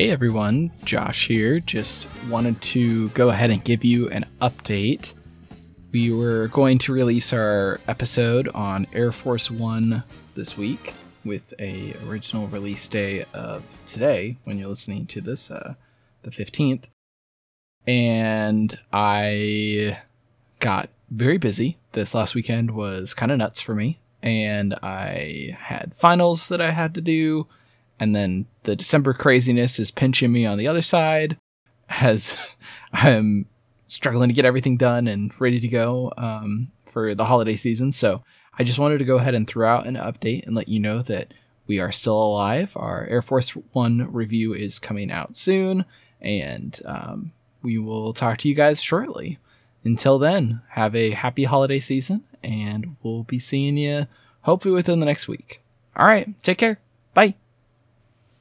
Hey everyone, Josh here. Just wanted to go ahead and give you an update. We were going to release our episode on Air Force One this week with a original release day of today when you're listening to this, uh, the 15th. And I got very busy. This last weekend was kind of nuts for me. And I had finals that I had to do. And then the December craziness is pinching me on the other side as I'm struggling to get everything done and ready to go um, for the holiday season. So I just wanted to go ahead and throw out an update and let you know that we are still alive. Our Air Force One review is coming out soon, and um, we will talk to you guys shortly. Until then, have a happy holiday season, and we'll be seeing you hopefully within the next week. All right, take care. Bye.